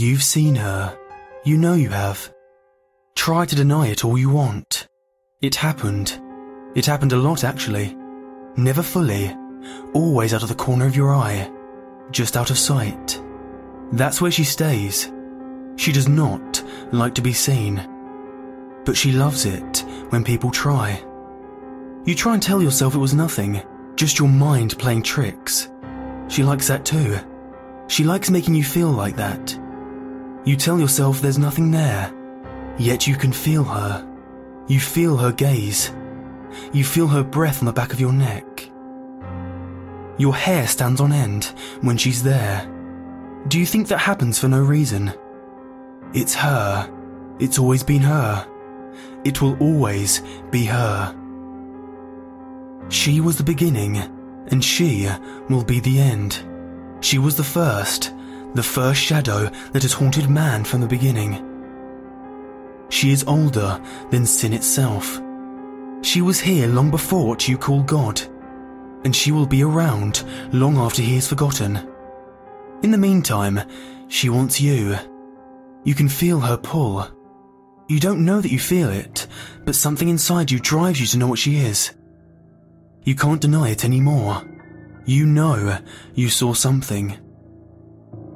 You've seen her. You know you have. Try to deny it all you want. It happened. It happened a lot, actually. Never fully. Always out of the corner of your eye. Just out of sight. That's where she stays. She does not like to be seen. But she loves it when people try. You try and tell yourself it was nothing, just your mind playing tricks. She likes that too. She likes making you feel like that. You tell yourself there's nothing there, yet you can feel her. You feel her gaze. You feel her breath on the back of your neck. Your hair stands on end when she's there. Do you think that happens for no reason? It's her. It's always been her. It will always be her. She was the beginning, and she will be the end. She was the first, the first shadow that has haunted man from the beginning. She is older than sin itself. She was here long before what you call God, and she will be around long after he is forgotten. In the meantime, she wants you. You can feel her pull. You don't know that you feel it, but something inside you drives you to know what she is. You can't deny it anymore. You know you saw something.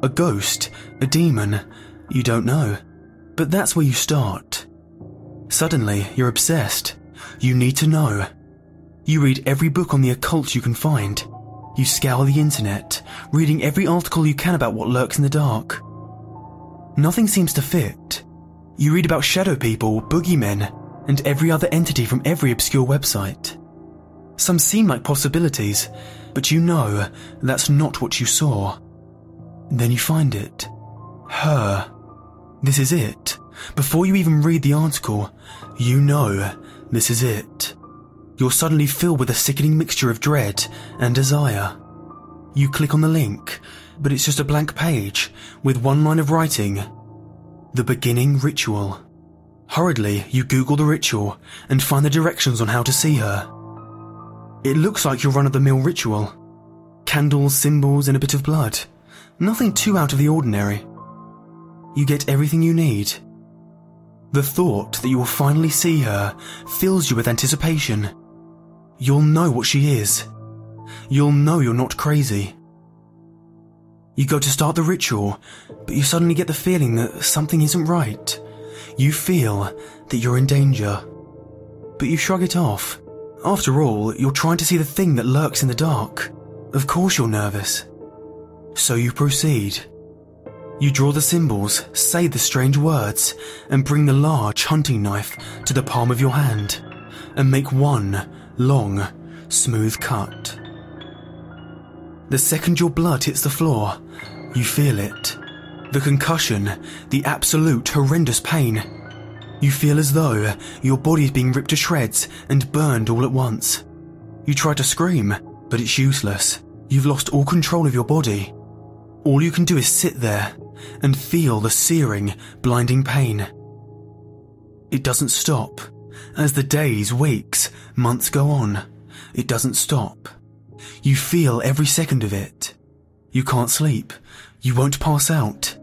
A ghost, a demon, you don't know. But that's where you start. Suddenly, you're obsessed. You need to know. You read every book on the occult you can find. You scour the internet, reading every article you can about what lurks in the dark. Nothing seems to fit. You read about shadow people, boogeymen, and every other entity from every obscure website. Some seem like possibilities, but you know that's not what you saw. Then you find it. Her. This is it. Before you even read the article, you know this is it. You're suddenly filled with a sickening mixture of dread and desire. You click on the link, but it's just a blank page with one line of writing The beginning ritual. Hurriedly, you Google the ritual and find the directions on how to see her. It looks like your run of the mill ritual candles, symbols, and a bit of blood. Nothing too out of the ordinary. You get everything you need. The thought that you will finally see her fills you with anticipation. You'll know what she is. You'll know you're not crazy. You go to start the ritual, but you suddenly get the feeling that something isn't right. You feel that you're in danger. But you shrug it off. After all, you're trying to see the thing that lurks in the dark. Of course you're nervous. So you proceed. You draw the symbols, say the strange words, and bring the large hunting knife to the palm of your hand, and make one long, smooth cut. The second your blood hits the floor, you feel it. The concussion, the absolute horrendous pain. You feel as though your body is being ripped to shreds and burned all at once. You try to scream, but it's useless. You've lost all control of your body. All you can do is sit there and feel the searing, blinding pain. It doesn't stop. As the days, weeks, months go on, it doesn't stop. You feel every second of it. You can't sleep. You won't pass out.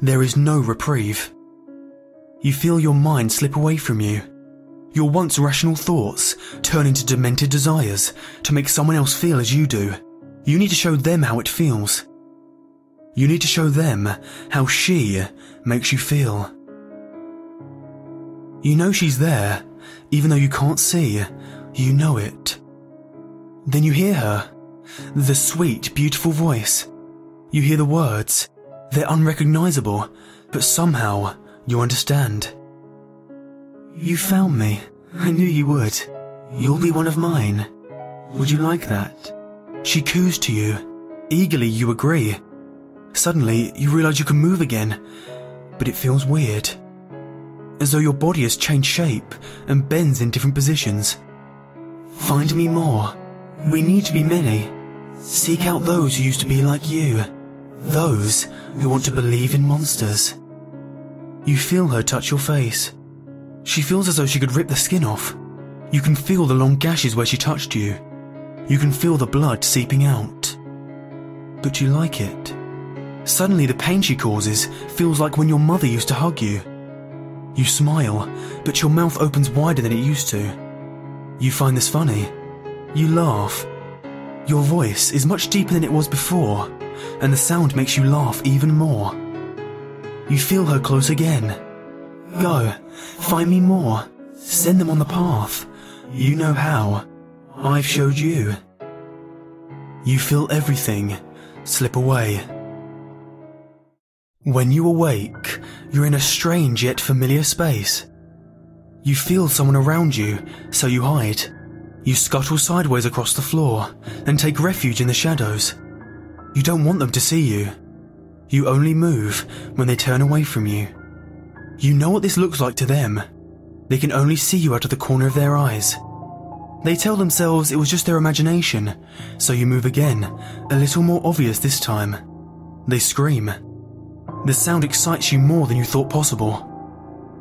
There is no reprieve. You feel your mind slip away from you. Your once rational thoughts turn into demented desires to make someone else feel as you do. You need to show them how it feels. You need to show them how she makes you feel. You know she's there, even though you can't see, you know it. Then you hear her, the sweet, beautiful voice. You hear the words. They're unrecognizable, but somehow you understand. You found me. I knew you would. You'll be one of mine. Would you like that? She coos to you. Eagerly, you agree. Suddenly, you realize you can move again, but it feels weird. As though your body has changed shape and bends in different positions. Find me more. We need to be many. Seek out those who used to be like you. Those who want to believe in monsters. You feel her touch your face. She feels as though she could rip the skin off. You can feel the long gashes where she touched you. You can feel the blood seeping out. But you like it. Suddenly, the pain she causes feels like when your mother used to hug you. You smile, but your mouth opens wider than it used to. You find this funny. You laugh. Your voice is much deeper than it was before, and the sound makes you laugh even more. You feel her close again. Go, find me more. Send them on the path. You know how. I've showed you. You feel everything slip away. When you awake, you're in a strange yet familiar space. You feel someone around you, so you hide. You scuttle sideways across the floor and take refuge in the shadows. You don't want them to see you. You only move when they turn away from you. You know what this looks like to them. They can only see you out of the corner of their eyes. They tell themselves it was just their imagination, so you move again, a little more obvious this time. They scream. The sound excites you more than you thought possible.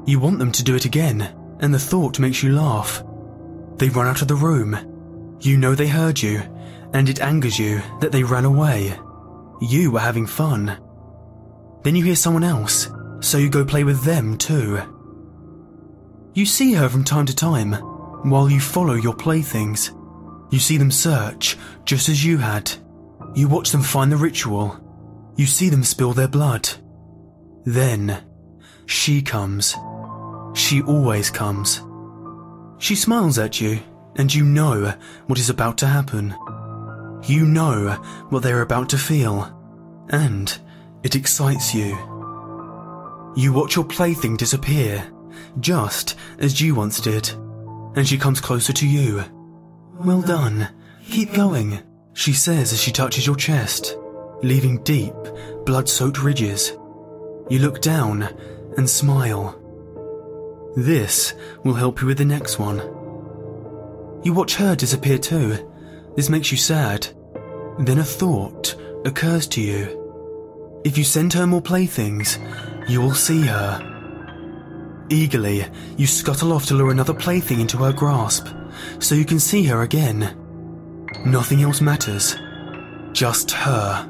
You want them to do it again, and the thought makes you laugh. They run out of the room. You know they heard you, and it angers you that they ran away. You were having fun. Then you hear someone else, so you go play with them too. You see her from time to time, while you follow your playthings. You see them search, just as you had. You watch them find the ritual. You see them spill their blood. Then, she comes. She always comes. She smiles at you, and you know what is about to happen. You know what they're about to feel, and it excites you. You watch your plaything disappear, just as you once did, and she comes closer to you. Well done. Keep going, she says as she touches your chest, leaving deep, blood soaked ridges. You look down and smile. This will help you with the next one. You watch her disappear too. This makes you sad. Then a thought occurs to you. If you send her more playthings, you will see her. Eagerly, you scuttle off to lure another plaything into her grasp, so you can see her again. Nothing else matters. Just her.